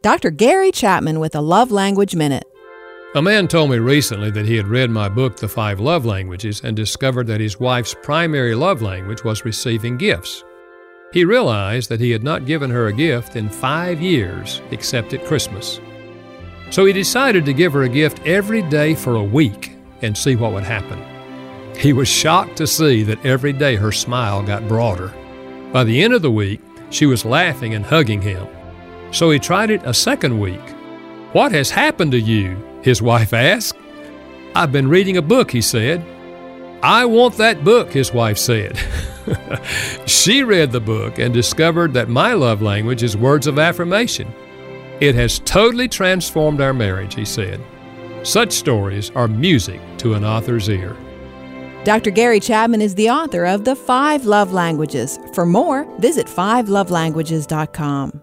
Dr. Gary Chapman with a Love Language Minute. A man told me recently that he had read my book, The Five Love Languages, and discovered that his wife's primary love language was receiving gifts. He realized that he had not given her a gift in five years except at Christmas. So he decided to give her a gift every day for a week and see what would happen. He was shocked to see that every day her smile got broader. By the end of the week, she was laughing and hugging him. So he tried it a second week. What has happened to you? His wife asked. I've been reading a book, he said. I want that book, his wife said. she read the book and discovered that my love language is words of affirmation. It has totally transformed our marriage, he said. Such stories are music to an author's ear. Dr. Gary Chapman is the author of The Five Love Languages. For more, visit fivelovelanguages.com.